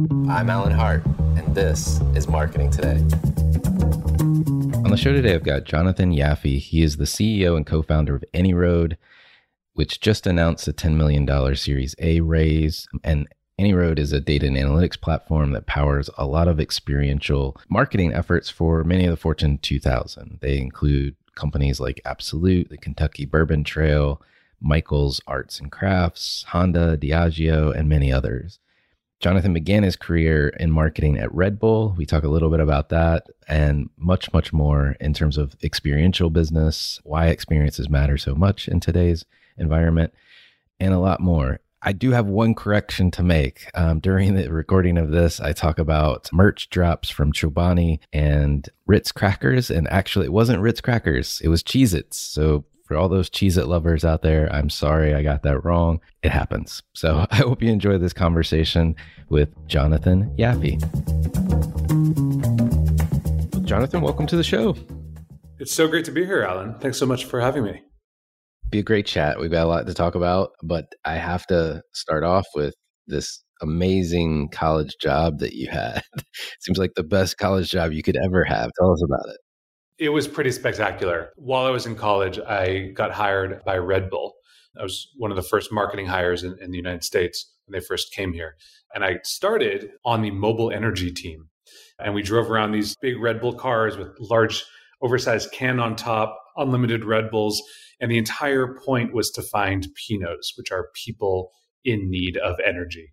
I'm Alan Hart, and this is Marketing Today. On the show today, I've got Jonathan Yaffe. He is the CEO and co founder of AnyRoad, which just announced a $10 million Series A raise. And AnyRoad is a data and analytics platform that powers a lot of experiential marketing efforts for many of the Fortune 2000. They include companies like Absolut, the Kentucky Bourbon Trail, Michael's Arts and Crafts, Honda, Diageo, and many others. Jonathan began his career in marketing at Red Bull. We talk a little bit about that and much, much more in terms of experiential business, why experiences matter so much in today's environment, and a lot more. I do have one correction to make. Um, during the recording of this, I talk about merch drops from Chobani and Ritz crackers. And actually, it wasn't Ritz crackers, it was Cheez Its. So, for all those Cheez It lovers out there, I'm sorry I got that wrong. It happens. So, I hope you enjoy this conversation with Jonathan Yaffe. Jonathan, welcome to the show. It's so great to be here, Alan. Thanks so much for having me be a great chat. We've got a lot to talk about, but I have to start off with this amazing college job that you had. Seems like the best college job you could ever have. Tell us about it. It was pretty spectacular. While I was in college, I got hired by Red Bull. I was one of the first marketing hires in, in the United States when they first came here. And I started on the mobile energy team. And we drove around these big Red Bull cars with large, oversized can on top, unlimited Red Bulls and the entire point was to find Pinos, which are people in need of energy.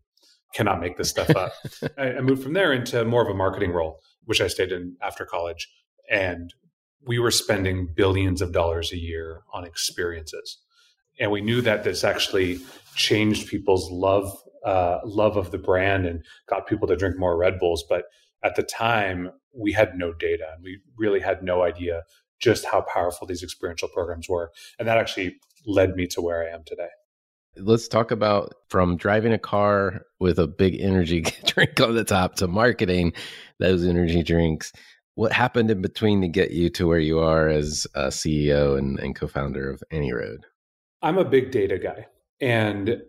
Cannot make this stuff up. I, I moved from there into more of a marketing role, which I stayed in after college. And we were spending billions of dollars a year on experiences. And we knew that this actually changed people's love uh, love of the brand and got people to drink more Red Bulls. But at the time, we had no data and we really had no idea just how powerful these experiential programs were. And that actually led me to where I am today. Let's talk about from driving a car with a big energy drink on the top to marketing those energy drinks. What happened in between to get you to where you are as a CEO and, and co founder of AnyRoad? I'm a big data guy. And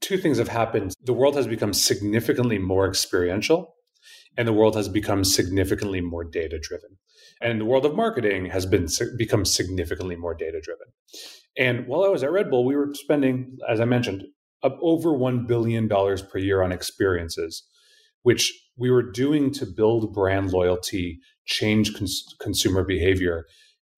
two things have happened. The world has become significantly more experiential and the world has become significantly more data driven. And the world of marketing has been become significantly more data driven. And while I was at Red Bull, we were spending, as I mentioned, up over $1 billion per year on experiences, which we were doing to build brand loyalty, change cons- consumer behavior.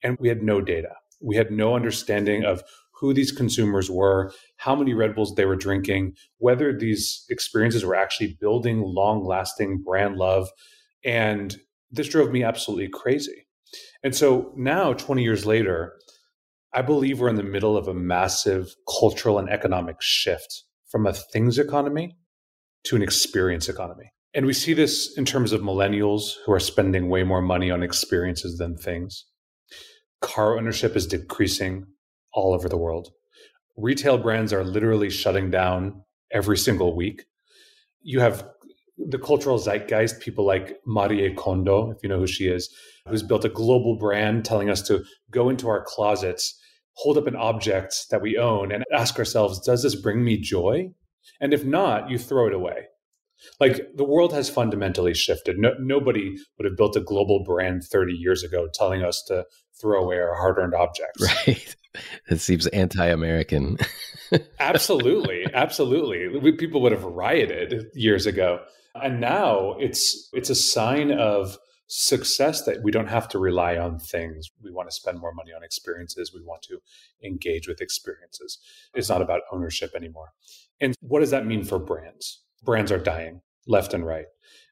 And we had no data. We had no understanding of who these consumers were, how many Red Bulls they were drinking, whether these experiences were actually building long lasting brand love. And this drove me absolutely crazy. And so now, 20 years later, I believe we're in the middle of a massive cultural and economic shift from a things economy to an experience economy. And we see this in terms of millennials who are spending way more money on experiences than things. Car ownership is decreasing all over the world. Retail brands are literally shutting down every single week. You have the cultural zeitgeist, people like Marie Kondo, if you know who she is, who's built a global brand telling us to go into our closets, hold up an object that we own, and ask ourselves, does this bring me joy? And if not, you throw it away. Like the world has fundamentally shifted. No, nobody would have built a global brand 30 years ago telling us to throw away our hard earned objects. Right. It seems anti American. absolutely. Absolutely. We, people would have rioted years ago. And now it's it's a sign of success that we don't have to rely on things. We want to spend more money on experiences. We want to engage with experiences. It's not about ownership anymore. And what does that mean for brands? Brands are dying left and right.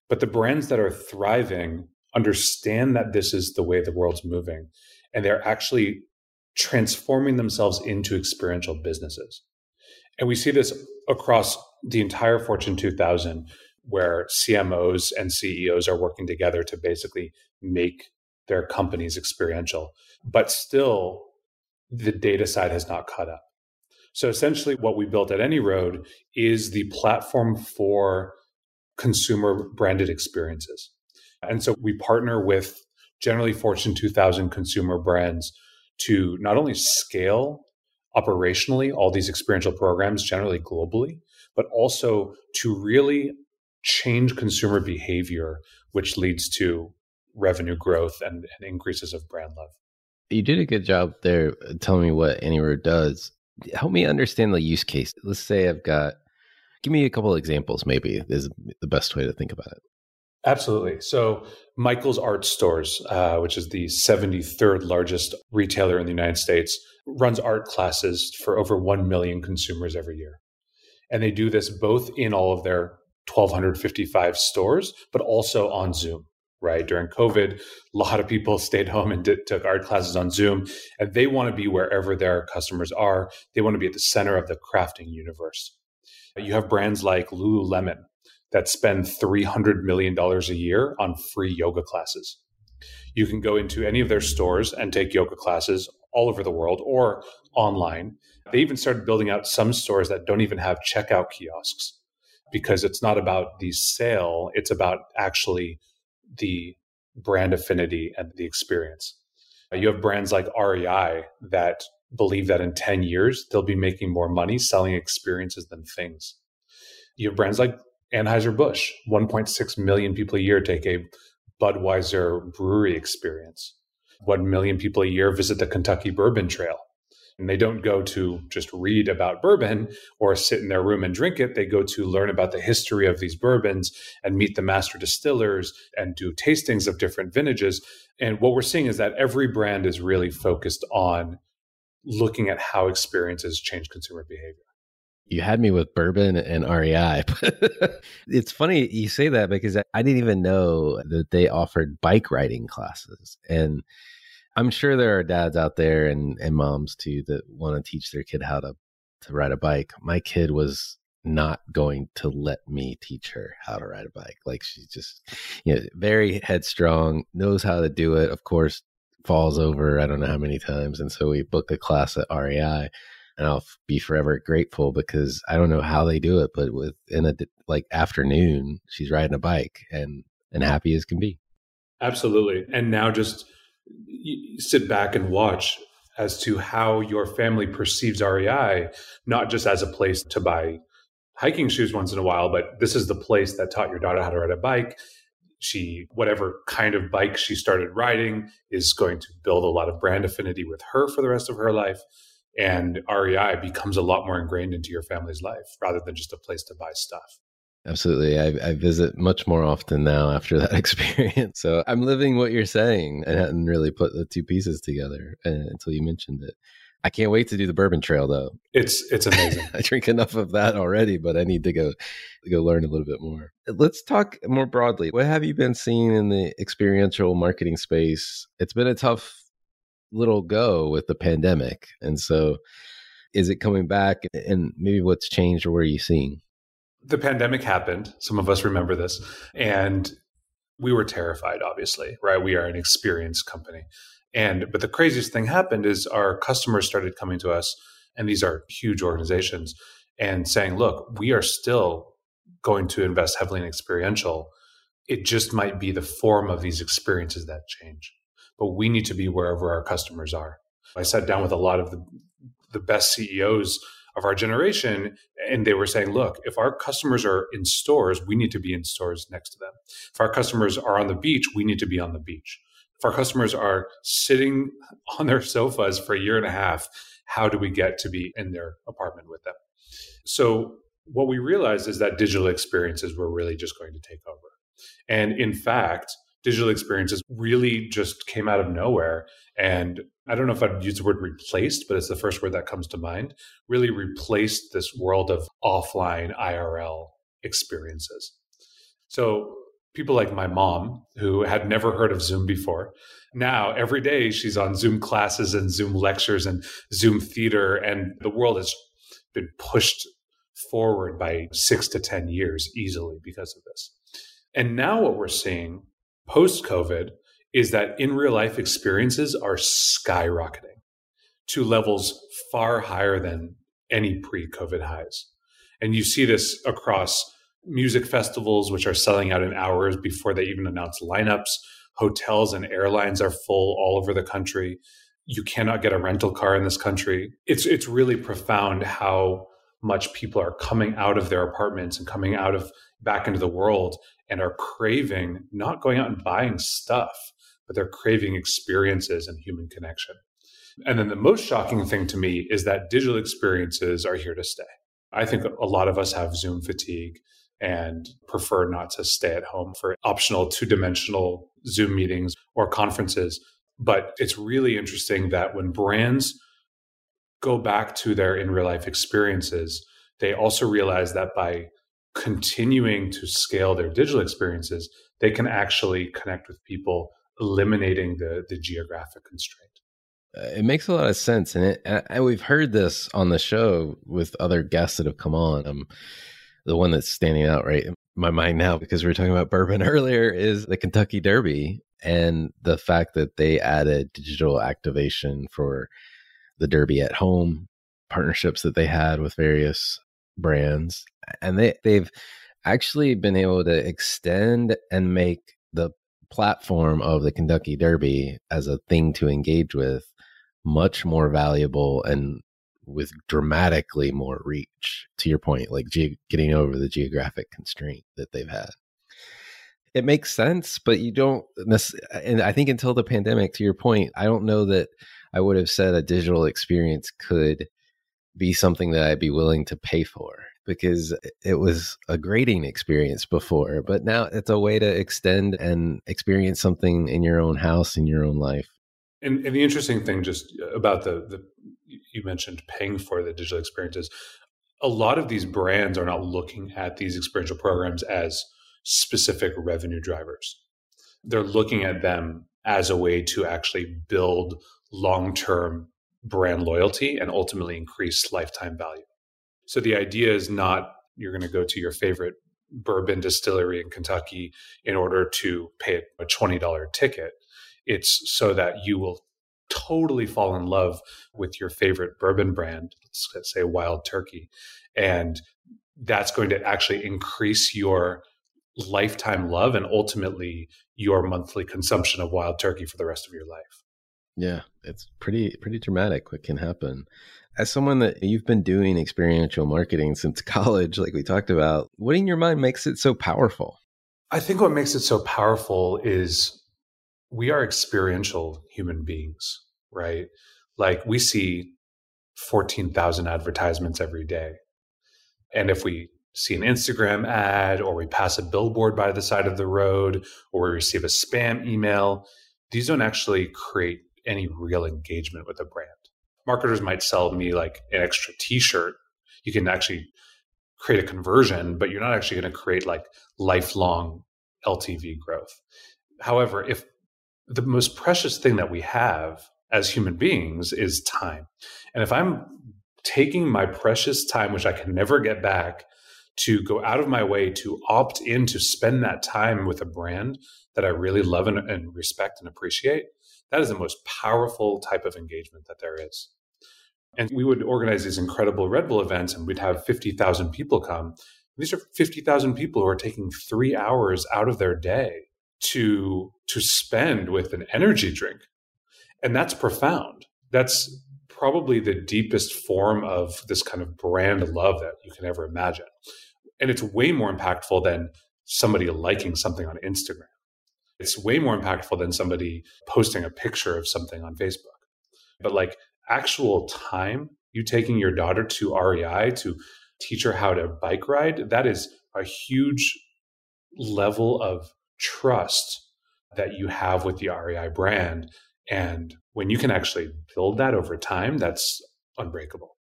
But the brands that are thriving understand that this is the way the world's moving and they're actually transforming themselves into experiential businesses. And we see this across the entire Fortune 2000 where CMOs and CEOs are working together to basically make their companies experiential. But still, the data side has not caught up. So essentially, what we built at AnyRoad is the platform for consumer branded experiences. And so we partner with generally Fortune 2000 consumer brands to not only scale operationally all these experiential programs generally globally, but also to really change consumer behavior, which leads to revenue growth and, and increases of brand love. You did a good job there uh, telling me what AnyRoad does. Help me understand the use case. Let's say I've got, give me a couple examples, maybe is the best way to think about it. Absolutely. So, Michael's Art Stores, uh, which is the 73rd largest retailer in the United States, runs art classes for over 1 million consumers every year. And they do this both in all of their 1,255 stores, but also on Zoom, right? During COVID, a lot of people stayed home and did, took art classes on Zoom, and they want to be wherever their customers are. They want to be at the center of the crafting universe. You have brands like Lululemon that spend $300 million a year on free yoga classes. You can go into any of their stores and take yoga classes all over the world or online. They even started building out some stores that don't even have checkout kiosks because it's not about the sale, it's about actually the brand affinity and the experience. Uh, you have brands like REI that believe that in 10 years, they'll be making more money selling experiences than things. You have brands like Anheuser-Busch, 1.6 million people a year take a Budweiser brewery experience. One million people a year visit the Kentucky Bourbon Trail. And they don't go to just read about bourbon or sit in their room and drink it. They go to learn about the history of these bourbons and meet the master distillers and do tastings of different vintages. And what we're seeing is that every brand is really focused on looking at how experiences change consumer behavior you had me with bourbon and REI. it's funny you say that because I didn't even know that they offered bike riding classes. And I'm sure there are dads out there and, and moms too that want to teach their kid how to, to ride a bike. My kid was not going to let me teach her how to ride a bike. Like she's just, you know, very headstrong, knows how to do it. Of course, falls over I don't know how many times. And so we booked a class at REI and I'll be forever grateful because I don't know how they do it, but within a like afternoon, she's riding a bike and and happy as can be. Absolutely, and now just sit back and watch as to how your family perceives REI, not just as a place to buy hiking shoes once in a while, but this is the place that taught your daughter how to ride a bike. She, whatever kind of bike she started riding, is going to build a lot of brand affinity with her for the rest of her life. And REI becomes a lot more ingrained into your family's life rather than just a place to buy stuff. Absolutely. I, I, visit much more often now after that experience. So I'm living what you're saying. I hadn't really put the two pieces together uh, until you mentioned it. I can't wait to do the bourbon trail though. It's it's amazing. I drink enough of that already, but I need to go go learn a little bit more. Let's talk more broadly. What have you been seeing in the experiential marketing space? It's been a tough little go with the pandemic. And so is it coming back and maybe what's changed or what are you seeing? The pandemic happened. Some of us remember this. And we were terrified, obviously, right? We are an experienced company. And but the craziest thing happened is our customers started coming to us, and these are huge organizations, and saying, look, we are still going to invest heavily in experiential. It just might be the form of these experiences that change. But we need to be wherever our customers are. I sat down with a lot of the, the best CEOs of our generation, and they were saying, look, if our customers are in stores, we need to be in stores next to them. If our customers are on the beach, we need to be on the beach if our customers are sitting on their sofas for a year and a half, how do we get to be in their apartment with them? So, what we realized is that digital experiences were really just going to take over. And in fact, digital experiences really just came out of nowhere. And I don't know if I'd use the word replaced, but it's the first word that comes to mind, really replaced this world of offline IRL experiences. So people like my mom, who had never heard of Zoom before. Now, every day she's on Zoom classes and Zoom lectures and Zoom theater, and the world has been pushed forward by six to 10 years easily because of this. And now, what we're seeing post COVID is that in real life experiences are skyrocketing to levels far higher than any pre COVID highs. And you see this across music festivals, which are selling out in hours before they even announce lineups. Hotels and airlines are full all over the country. You cannot get a rental car in this country. It's it's really profound how much people are coming out of their apartments and coming out of back into the world and are craving not going out and buying stuff, but they're craving experiences and human connection. And then the most shocking thing to me is that digital experiences are here to stay. I think a lot of us have Zoom fatigue and prefer not to stay at home for optional two dimensional Zoom meetings or conferences. But it's really interesting that when brands go back to their in real life experiences, they also realize that by continuing to scale their digital experiences, they can actually connect with people, eliminating the, the geographic constraint. Uh, it makes a lot of sense, and, it, and we've heard this on the show with other guests that have come on. Um, the one that's standing out right in my mind now because we were talking about bourbon earlier is the Kentucky Derby and the fact that they added digital activation for the Derby at home partnerships that they had with various brands and they they've actually been able to extend and make the platform of the Kentucky Derby as a thing to engage with much more valuable and with dramatically more reach to your point like ge- getting over the geographic constraint that they've had. It makes sense but you don't and i think until the pandemic to your point i don't know that i would have said a digital experience could be something that i'd be willing to pay for because it was a grading experience before but now it's a way to extend and experience something in your own house in your own life and, and the interesting thing just uh, about the the you mentioned paying for the digital experiences. A lot of these brands are not looking at these experiential programs as specific revenue drivers. They're looking at them as a way to actually build long term brand loyalty and ultimately increase lifetime value. So the idea is not you're going to go to your favorite bourbon distillery in Kentucky in order to pay a $20 ticket. It's so that you will totally fall in love with your favorite bourbon brand, let's say Wild Turkey, and that's going to actually increase your lifetime love and ultimately your monthly consumption of wild turkey for the rest of your life. Yeah, it's pretty pretty dramatic what can happen. As someone that you've been doing experiential marketing since college like we talked about, what in your mind makes it so powerful? I think what makes it so powerful is we are experiential human beings, right? Like we see 14,000 advertisements every day. And if we see an Instagram ad or we pass a billboard by the side of the road or we receive a spam email, these don't actually create any real engagement with a brand. Marketers might sell me like an extra t-shirt. You can actually create a conversion, but you're not actually going to create like lifelong LTV growth. However, if the most precious thing that we have as human beings is time. And if I'm taking my precious time, which I can never get back, to go out of my way to opt in to spend that time with a brand that I really love and, and respect and appreciate, that is the most powerful type of engagement that there is. And we would organize these incredible Red Bull events and we'd have 50,000 people come. These are 50,000 people who are taking three hours out of their day to, to spend with an energy drink. And that's profound. That's probably the deepest form of this kind of brand love that you can ever imagine. And it's way more impactful than somebody liking something on Instagram. It's way more impactful than somebody posting a picture of something on Facebook. But like actual time, you taking your daughter to REI to teach her how to bike ride, that is a huge level of trust that you have with the REI brand. And when you can actually build that over time, that's unbreakable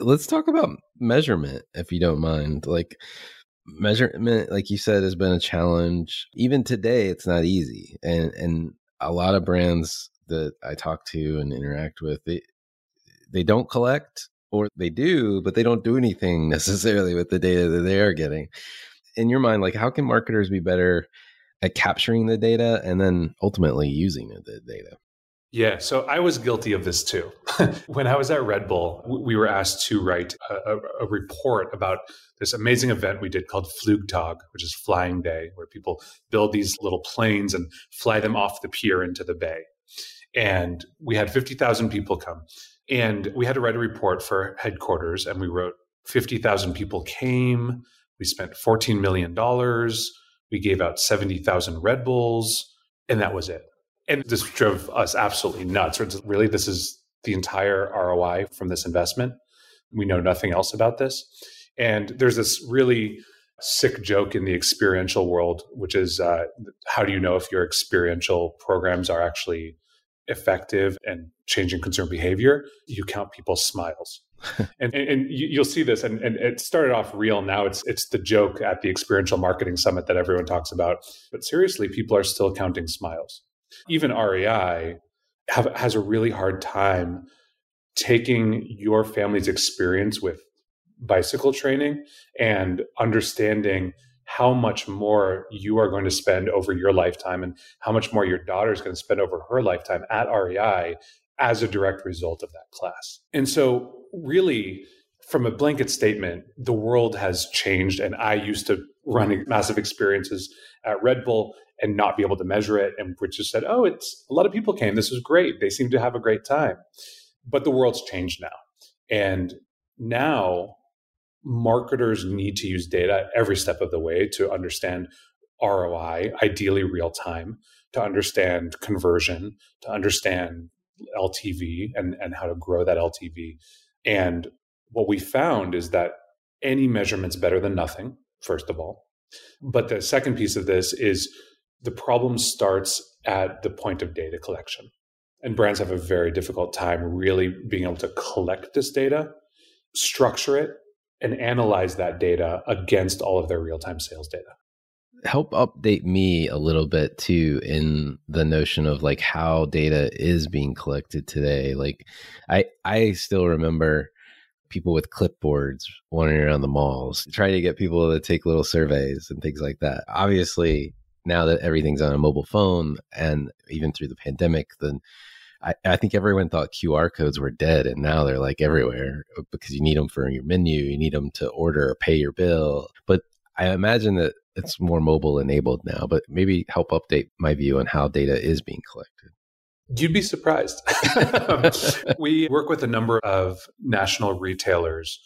let's talk about measurement if you don't mind like measurement like you said has been a challenge. Even today it's not easy and and a lot of brands that i talk to and interact with they they don't collect or they do but they don't do anything necessarily with the data that they are getting. In your mind like how can marketers be better at capturing the data and then ultimately using the data yeah, so I was guilty of this too. when I was at Red Bull, we were asked to write a, a, report about this amazing event we did called Flugtag, which is Flying Day, where people build these little planes and fly them off the pier into the bay. And we had 50,000 people come. And we had to write a report for headquarters, and we wrote 50,000 people came. We spent $14 million. We gave out 70,000 Red Bulls, and that was it and this drove us absolutely nuts. Really, this is the entire ROI from this investment. We know nothing else about this. And there's this really sick joke in the experiential world, which is uh, how do you know if your experiential programs are actually effective and changing consumer behavior? You count people's smiles. and, and, and, you'll see this, and, and it started off real. Now it's it's the joke at the experiential marketing summit that everyone talks about. But seriously, people are still counting smiles. Even REI have, has a really hard time taking your family's experience with bicycle training and understanding how much more you are going to spend over your lifetime and how much more your daughter is going to spend over her lifetime at REI as a direct result of that class. And so, really, from a blanket statement, the world has changed. And I used to run massive experiences at Red Bull and not be able to measure it. And which just said, oh, it's a lot of people came. This was great. They seem to have a great time. But the world's changed now. And now marketers need to use data every step of the way to understand ROI, ideally real time, to understand conversion, to understand LTV and, and how to grow that LTV. And what we found is that any measurement's better than nothing, first of all. But the second piece of this is the problem starts at the point of data collection. And brands have a very difficult time really being able to collect this data, structure it, and analyze that data against all of their real time sales data. Help update me a little bit too in the notion of like how data is being collected today. Like I I still remember people with clipboards wandering around the malls, trying to get people to take little surveys and things like that. Obviously, now that everything's on a mobile phone and even through the pandemic, then I, I, think everyone thought QR codes were dead, and now they're like everywhere uh, because you need them for your menu, you need them to order or pay your bill. But I imagine that it's more mobile enabled now. But maybe help update my view on how data is being collected. You'd be surprised. we work with a number of national retailers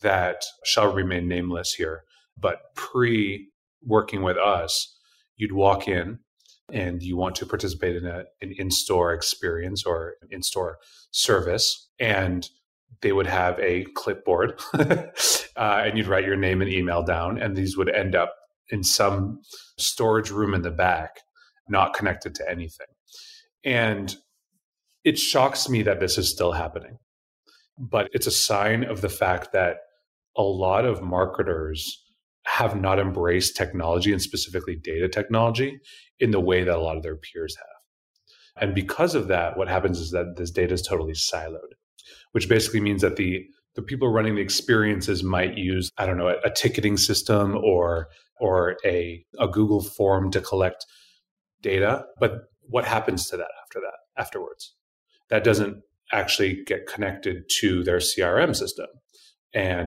that shall remain nameless here, but pre working with us, you'd walk in and you want to participate in a, an in-store experience or in-store service and they would have a clipboard uh, and you'd write your name and email down and these would end up in some storage room in the back not connected to anything. And it shocks me that this is still happening but it's a sign of the fact that a lot of marketers have not embraced technology and specifically data technology in the way that a lot of their peers have. And because of that, what happens is that this data is totally siloed, which basically means that the the people running the experiences might use, I don't know, a, a ticketing system or or a, a Google form to collect data. But what happens to that after that, afterwards? That doesn't actually get connected to their CRM system. And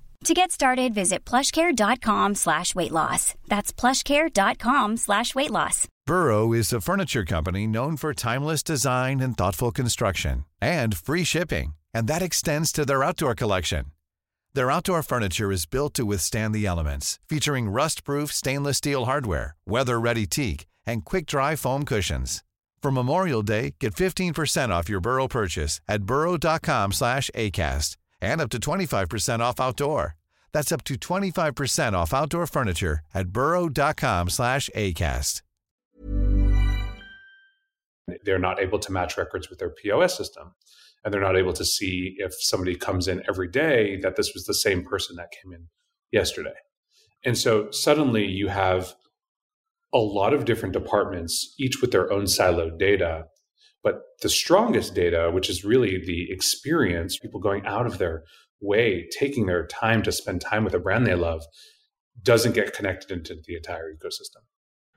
To get started, visit plushcare.com slash weight loss. That's plushcare.com slash weight loss. Burrow is a furniture company known for timeless design and thoughtful construction and free shipping. And that extends to their outdoor collection. Their outdoor furniture is built to withstand the elements, featuring rust-proof stainless steel hardware, weather-ready teak, and quick-dry foam cushions. For Memorial Day, get 15% off your Burrow purchase at burrow.com slash ACAST and up to 25% off outdoor. That's up to 25% off outdoor furniture at burrow.com slash ACAST. They're not able to match records with their POS system. And they're not able to see if somebody comes in every day that this was the same person that came in yesterday. And so suddenly you have a lot of different departments, each with their own siloed data, but the strongest data, which is really the experience, people going out of their way, taking their time to spend time with a brand they love, doesn't get connected into the entire ecosystem.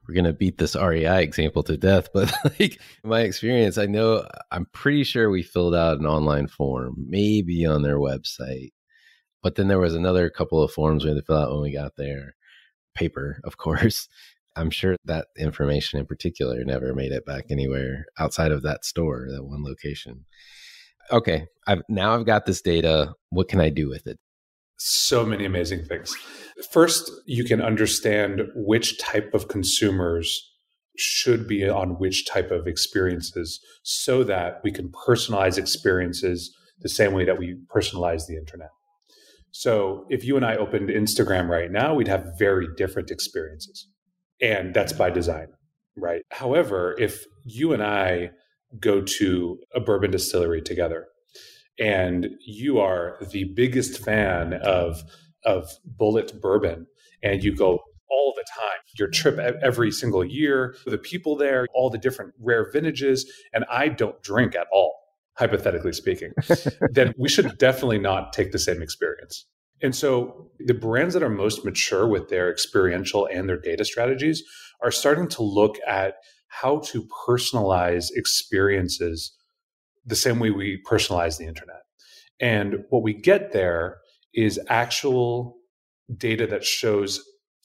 We're going to beat this REI example to death, but like my experience, I know I'm pretty sure we filled out an online form, maybe on their website. But then there was another couple of forms we had to fill out when we got there, paper, of course. I'm sure that information in particular never made it back anywhere outside of that store, that one location. Okay, I've now I've got this data. What can I do with it? So many amazing things. First, you can understand which type of consumers should be on which type of experiences so that we can personalize experiences the same way that we personalize the internet. So, if you and I opened Instagram right now, we'd have very different experiences and that's by design, right? However, if you and I go to a bourbon distillery together and you are the biggest fan of of Bulleit bourbon and you go all the time your trip every single year the people there all the different rare vintages and i don't drink at all hypothetically speaking then we should definitely not take the same experience and so the brands that are most mature with their experiential and their data strategies are starting to look at how to personalize experiences the same way we personalize the internet. And what we get there is actual data that shows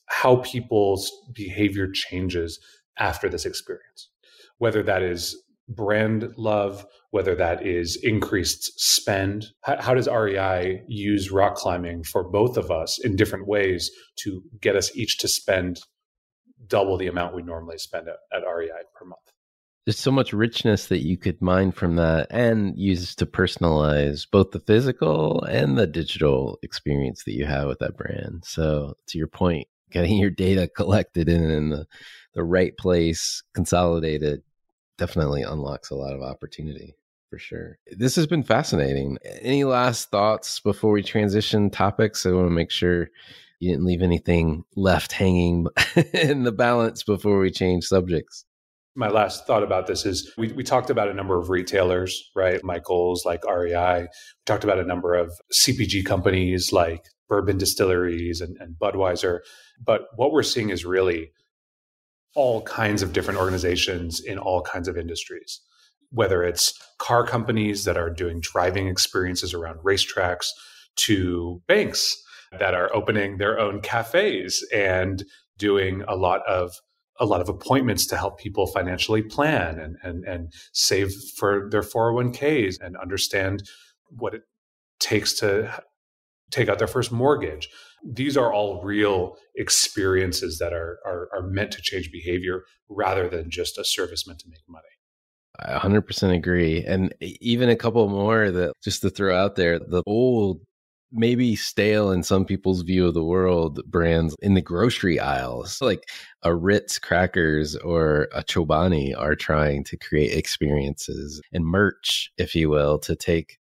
how people's behavior changes after this experience, whether that is brand love, whether that is increased spend. How, how, does REI use rock climbing for both of us in different ways to get us each to spend double the amount we normally spend at, at REI per month? There's so much richness that you could mine from that and use to personalize both the physical and the digital experience that you have with that brand. So, to your point, getting your data collected in, in the, the right place, consolidated, definitely unlocks a lot of opportunity for sure. This has been fascinating. Any last thoughts before we transition topics? I want to make sure you didn't leave anything left hanging in the balance before we change subjects. My last thought about this is we, we talked about a number of retailers, right? Michael's, like REI. We talked about a number of CPG companies like bourbon distilleries and, and Budweiser. But what we're seeing is really all kinds of different organizations in all kinds of industries. Whether it's car companies that are doing driving experiences around racetracks to banks that are opening their own cafes and doing a lot of a lot of appointments to help people financially plan and, and, and save for their 401ks and understand what it takes to take out their first mortgage. These are all real experiences that are, are, are meant to change behavior rather than just a service meant to make money. I 100% agree. And even a couple more that just to throw out there, the old maybe stale in some people's view of the world brands in the grocery aisles like a ritz crackers or a chobani are trying to create experiences and merch if you will to take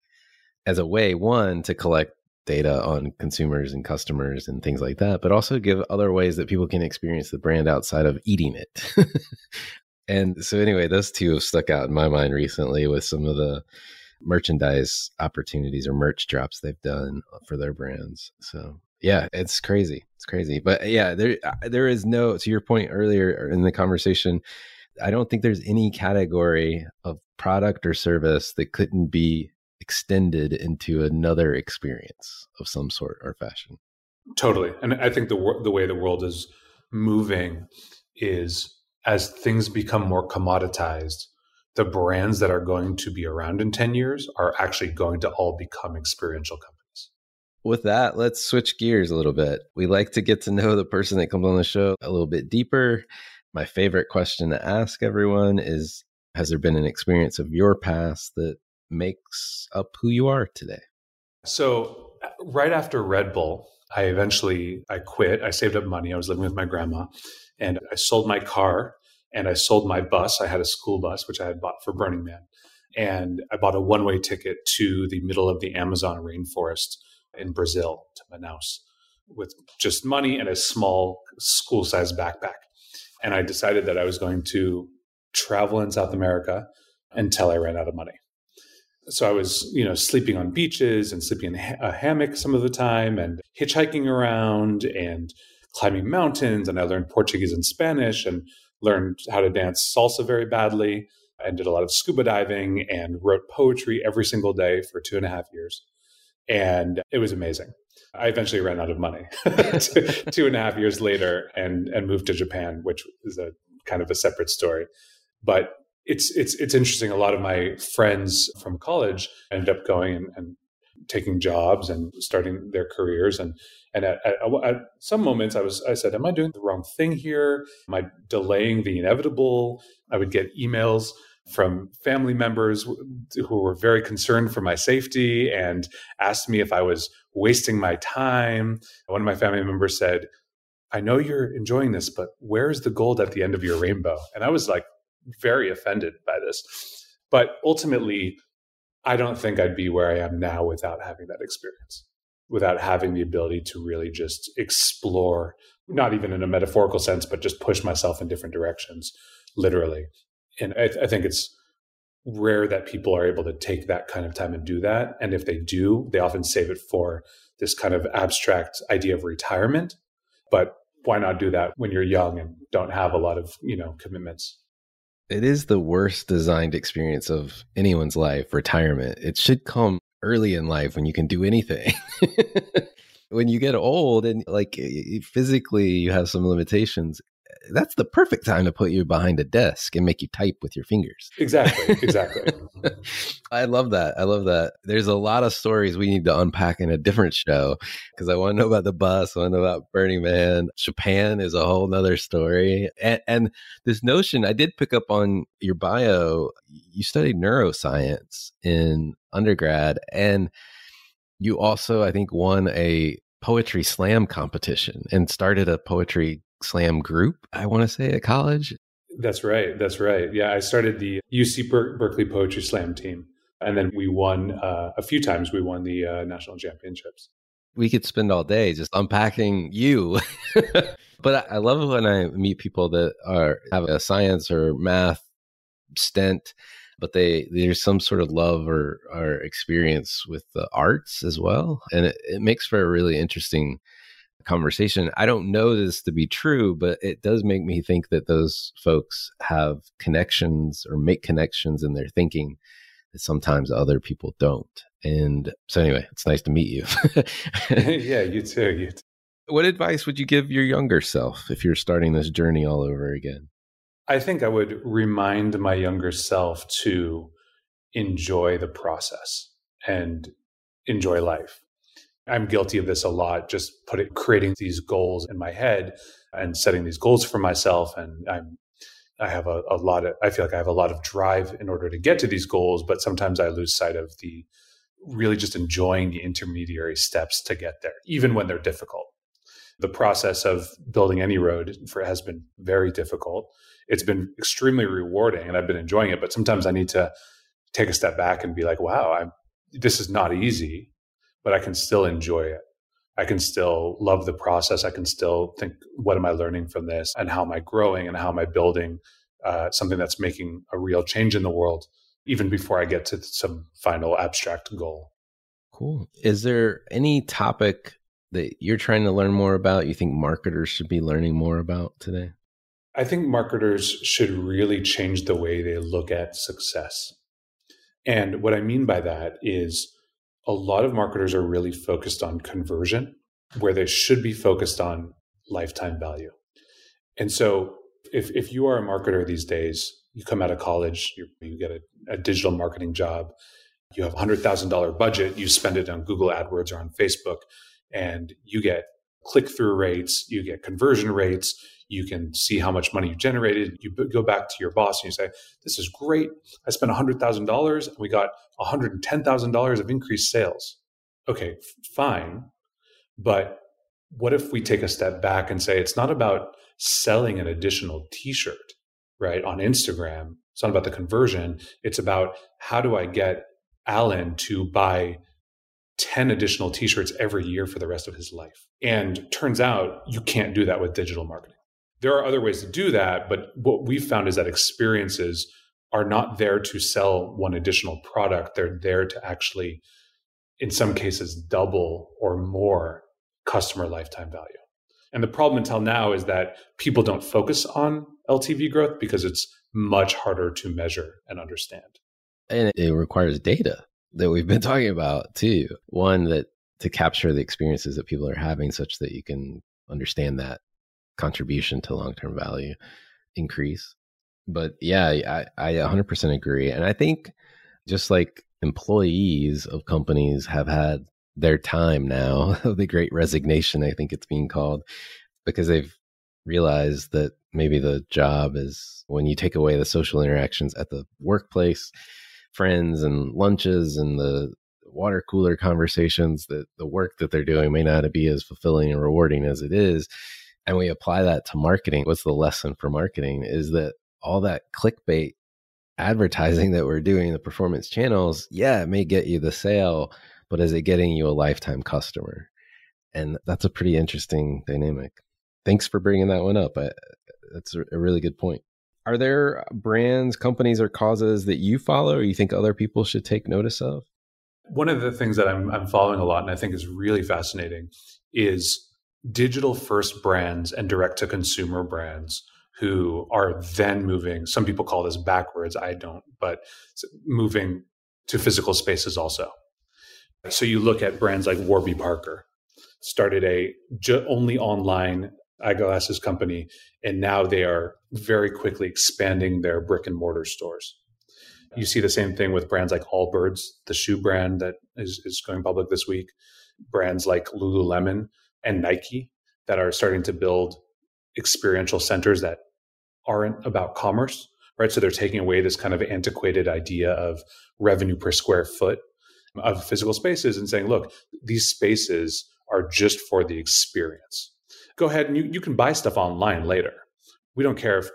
as a way one to collect data on consumers and customers and things like that but also give other ways that people can experience the brand outside of eating it and so anyway those two have stuck out in my mind recently with some of the merchandise opportunities or merch drops they've done for their brands. So yeah, it's crazy. It's crazy. But yeah, there uh, there is no to your point earlier in the conversation, I don't think there's any category of product or service that couldn't be extended into another experience of some sort or fashion. Totally. And I think the the way the world is moving is as things become more commoditized, the brands that are going to be around in 10 years are actually going to all become experiential companies. With that, let's switch gears a little bit. We like to get to know the person that comes on the show a little bit deeper. My favorite question to ask everyone is Has there been an experience of your past that makes up who you are today? So, right after Red Bull, I eventually I quit. I saved up money. I was living with my grandma and I sold my car and I sold my bus. I had a school bus, which I had bought for Burning Man. And I bought a one way ticket to the middle of the Amazon rainforest in Brazil to Manaus with just money and a small school sized backpack. And I decided that I was going to travel in South America until I ran out of money. So I was, you know, sleeping on beaches and sleeping in a hammock some of the time and hitchhiking around and climbing mountains. And I learned Portuguese and Spanish and learned how to dance salsa very badly and did a lot of scuba diving and wrote poetry every single day for two and a half years. And it was amazing. I eventually ran out of money two and a half years later and, and moved to Japan, which is a kind of a separate story. But it's it's it's interesting. A lot of my friends from college ended up going and, and taking jobs and starting their careers. And and at, at, at, some moments i was i said am i doing the wrong thing here? Am i delaying the inevitable? I would get emails from family members who were very concerned for my safety and asked me if i was wasting my time. One of my family members said i know you're enjoying this but where's the gold at the end of your rainbow? And i was like very offended by this. But ultimately I don't think I'd be where I am now without having that experience, without having the ability to really just explore, not even in a metaphorical sense, but just push myself in different directions, literally. And I, th- I think it's rare that people are able to take that kind of time and do that. And if they do, they often save it for this kind of abstract idea of retirement. But why not do that when you're young and don't have a lot of, you know, commitments? It is the worst designed experience of anyone's life retirement. It should come early in life when you can do anything. When you get old and like physically you have some limitations that's the perfect time to put you behind a desk and make you type with your fingers. Exactly. Exactly. I love that. I love that. There's a lot of stories we need to unpack in a different show because I want to know about the bus. I want to know about Burning Man. Japan is a whole nother story. And, and this notion, I did pick up on your bio. You studied neuroscience in undergrad and you also, I think, won a poetry slam competition and started a poetry slam group, I want to say, at college. That's right. That's right. Yeah, I started the UC Ber- Berkeley Poetry Slam team. And then we won uh, a few times. We won the uh, national championships. We could spend all day just unpacking you. but I love when I meet people that are have a science or math stent, but they there's some sort of love or, or experience with the arts as well, and it, it makes for a really interesting conversation. I don't know this to be true, but it does make me think that those folks have connections or make connections in their thinking that sometimes other people don't. And so, anyway, it's nice to meet you. yeah, you too. You too. What advice would you give your younger self if you're starting this journey all over again? I think I would remind my younger self to enjoy the process and enjoy life. I'm guilty of this a lot, just putting creating these goals in my head and setting these goals for myself. And I'm I have a, a lot of I feel like I have a lot of drive in order to get to these goals, but sometimes I lose sight of the really just enjoying the intermediary steps to get there, even when they're difficult. The process of building AnyRoad for has been very difficult. It's been extremely rewarding and I've been enjoying it, but sometimes I need to take a step back and be like, wow, I'm this is not easy but I can still enjoy it. I can still love the process. I can still think, what am I learning from this? And how am I growing? And how am I building uh, something that's making a real change in the world, even before I get to some final abstract goal? Cool. Is there any topic that you're trying to learn more about, you think marketers should be learning more about today? I think marketers should really change the way they look at success. And what I mean by that is, a lot of marketers are really focused on conversion where they should be focused on lifetime value. And so if, if you are a marketer these days, you come out of college, you, you get a, a digital marketing job, you have a $100,000 budget, you spend it on Google AdWords or on Facebook, and you get click through rates, you get conversion rates, you can see how much money you generated. You go back to your boss and you say, This is great. I spent $100,000 and we got $110,000 of increased sales. Okay, fine. But what if we take a step back and say, It's not about selling an additional t shirt, right, on Instagram. It's not about the conversion. It's about how do I get Alan to buy 10 additional t shirts every year for the rest of his life. And turns out you can't do that with digital marketing. There are other ways to do that, but what we've found is that experiences are not there to sell one additional product. They're there to actually, in some cases, double or more customer lifetime value. And the problem until now is that people don't focus on LTV growth because it's much harder to measure and understand. And it requires data that we've been talking about too. One that to capture the experiences that people are having such that you can understand that contribution to long term value increase. But yeah, I, I 100% agree. And I think just like employees of companies have had their time now, the great resignation, I think it's being called, because they've realized that maybe the job is when you take away the social interactions at the workplace, friends and lunches and the water cooler conversations that the work that they're doing may not be as fulfilling and rewarding as it is and we apply that to marketing, what's the lesson for marketing is that all that clickbait advertising that we're doing in the performance channels, yeah, it may get you the sale, but is it getting you a lifetime customer? And that's a pretty interesting dynamic. Thanks for bringing that one up. I, that's a really good point. Are there brands, companies, or causes that you follow or you think other people should take notice of? One of the things that I'm, I'm following a lot and I think is really fascinating is digital first brands and direct to consumer brands who are then moving some people call this backwards i don't but moving to physical spaces also. So you look at brands like warby parker started a only online eyeglasses company and now they are very quickly expanding their brick and mortar stores. You see the same thing with brands like allbirds the shoe brand that is, is going public this week brands like lululemon and Nike that are starting to build experiential centers that aren't about commerce, right? So they're taking away this kind of antiquated idea of revenue per square foot of physical spaces and saying, look, these spaces are just for the experience. Go ahead and you, you can buy stuff online later. We don't care if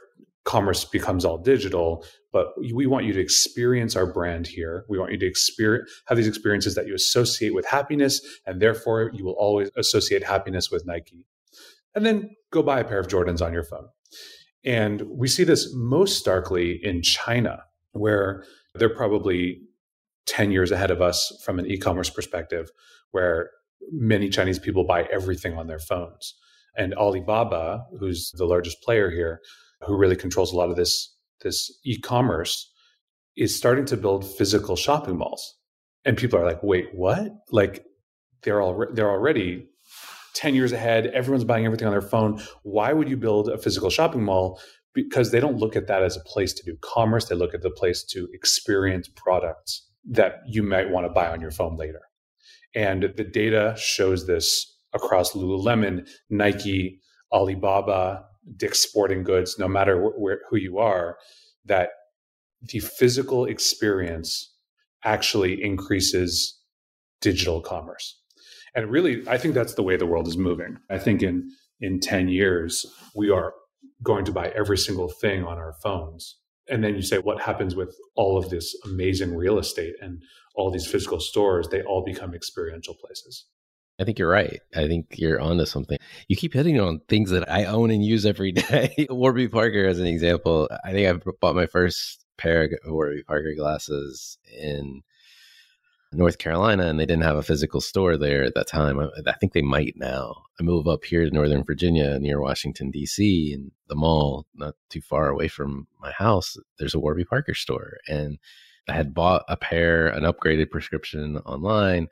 commerce becomes all digital, but we want you to experience our brand here. We want you to experience have these experiences that you associate with happiness, and therefore you will always associate happiness with Nike. And then go buy a pair of Jordans on your phone. And we see this most starkly in China, where they're probably 10 years ahead of us from an e commerce perspective, where many Chinese people buy everything on their phones. And Alibaba, who's the largest player here, who really controls a lot of this this e-commerce, is starting to build physical shopping malls. And people are like, "Wait, what?" Like they're all they're already 10 years ahead. Everyone's buying everything on their phone. Why would you build a physical shopping mall? Because they don't look at that as a place to do commerce. They look at the place to experience products that you might want to buy on your phone later. And the data shows this across Lululemon, Nike, Alibaba, Dick's Sporting Goods, no matter wh- where, who you are, that the physical experience actually increases digital commerce. And really, I think that's the way the world is moving. I think in in 10 years, we are going to buy every single thing on our phones. And then you say, what happens with all of this amazing real estate and all these physical stores? They all become experiential places. I think you're right. I think you're onto something. You keep hitting on things that I own and use every day. Warby Parker, as an example, I think I bought my first pair of Warby Parker glasses in North Carolina, and they didn't have a physical store there at that time. I, I think they might now. I move up here to Northern Virginia near Washington, D.C., and the mall, not too far away from my house, there's a Warby Parker store. And I had bought a pair, an upgraded prescription online.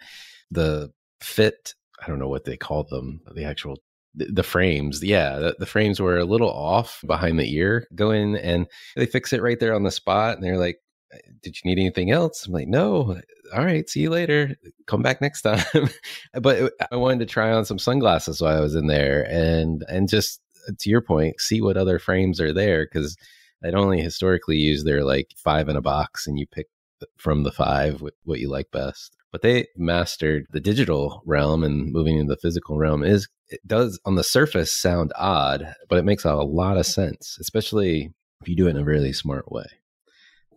The fit, I don't know what they call them, the actual the, frames yeah the, the, frames were a little off behind the ear go in and they fix it right there on the spot and they're like uh, did you need anything else i'm like no all right, see you later. Come back next time. but I wanted to try on some sunglasses while I was in there and and just uh, to your point, see what other frames are there because I'd only historically use their like five in a box and you pick uh, from the five what you like best. But they mastered the digital realm and moving into the physical realm is it does on the surface sound odd, but it makes a lot of sense, especially if you do it in a really smart way.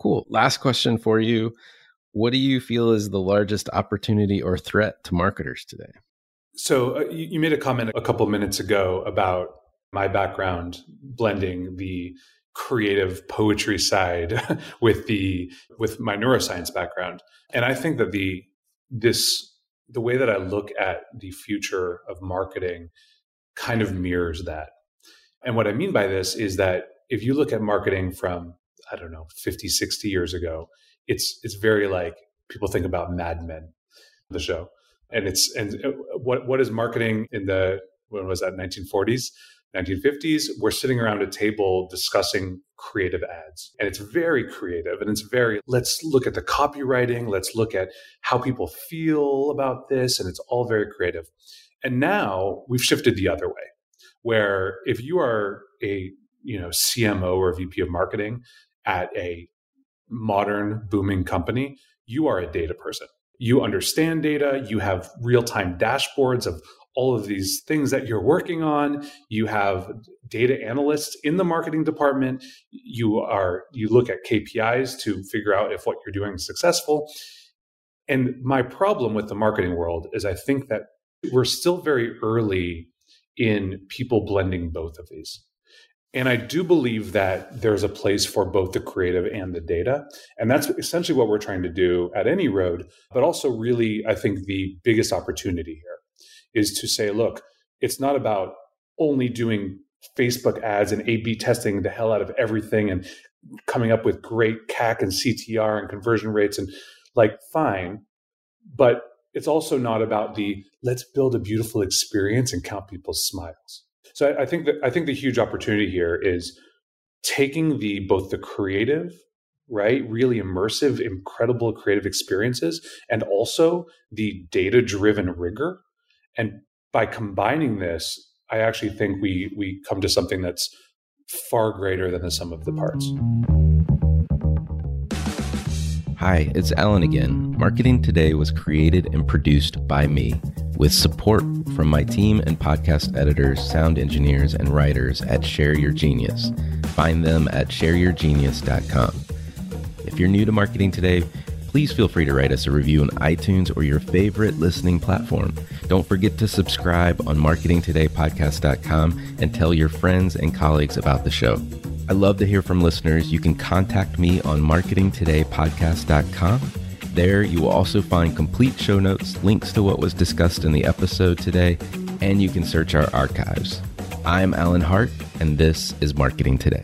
Cool. Last question for you what do you feel is the largest opportunity or threat to marketers today? So, uh, you, you made a comment a couple minutes ago about my background blending the creative poetry side with the with my neuroscience background and i think that the this the way that i look at the future of marketing kind of mirrors that. And what i mean by this is that if you look at marketing from i don't know 50 60 years ago it's it's very like people think about Mad Men, the show, and it's and uh, what what is marketing in the when was that 1940s 1950s we're sitting around a table discussing creative ads and it's very creative and it's very let's look at the copywriting let's look at how people feel about this and it's all very creative and now we've shifted the other way where if you are a you know cmo or vp of marketing at a modern booming company, you are a data person. You understand data, you have real time dashboards of all of these things that you're working on you have data analysts in the marketing department you are you look at KPIs to figure out if what you're doing is successful and my problem with the marketing world is i think that we're still very early in people blending both of these and I do believe that there's a place for both the creative and the data. And that's essentially what we're trying to do at AnyRoad. But also, really, I think the biggest opportunity here is to say, look, it's not about only doing Facebook ads and A B testing the hell out of everything and coming up with great CAC and CTR and conversion rates and like, fine. But it's also not about the let's build a beautiful experience and count people's smiles. So I, I think that I think the huge opportunity here is taking the both the creative right really immersive incredible creative experiences and also the data driven rigor and by combining this i actually think we we come to something that's far greater than the sum of the parts hi it's alan again marketing today was created and produced by me with support from my team and podcast editors, sound engineers, and writers at Share Your Genius. Find them at shareyourgenius.com. If you're new to marketing today, please feel free to write us a review on iTunes or your favorite listening platform. Don't forget to subscribe on marketingtodaypodcast.com and tell your friends and colleagues about the show. I love to hear from listeners. You can contact me on marketingtodaypodcast.com There, you will also find complete show notes, links to what was discussed in the episode today, and you can search our archives. I'm Alan Hart, and this is Marketing Today.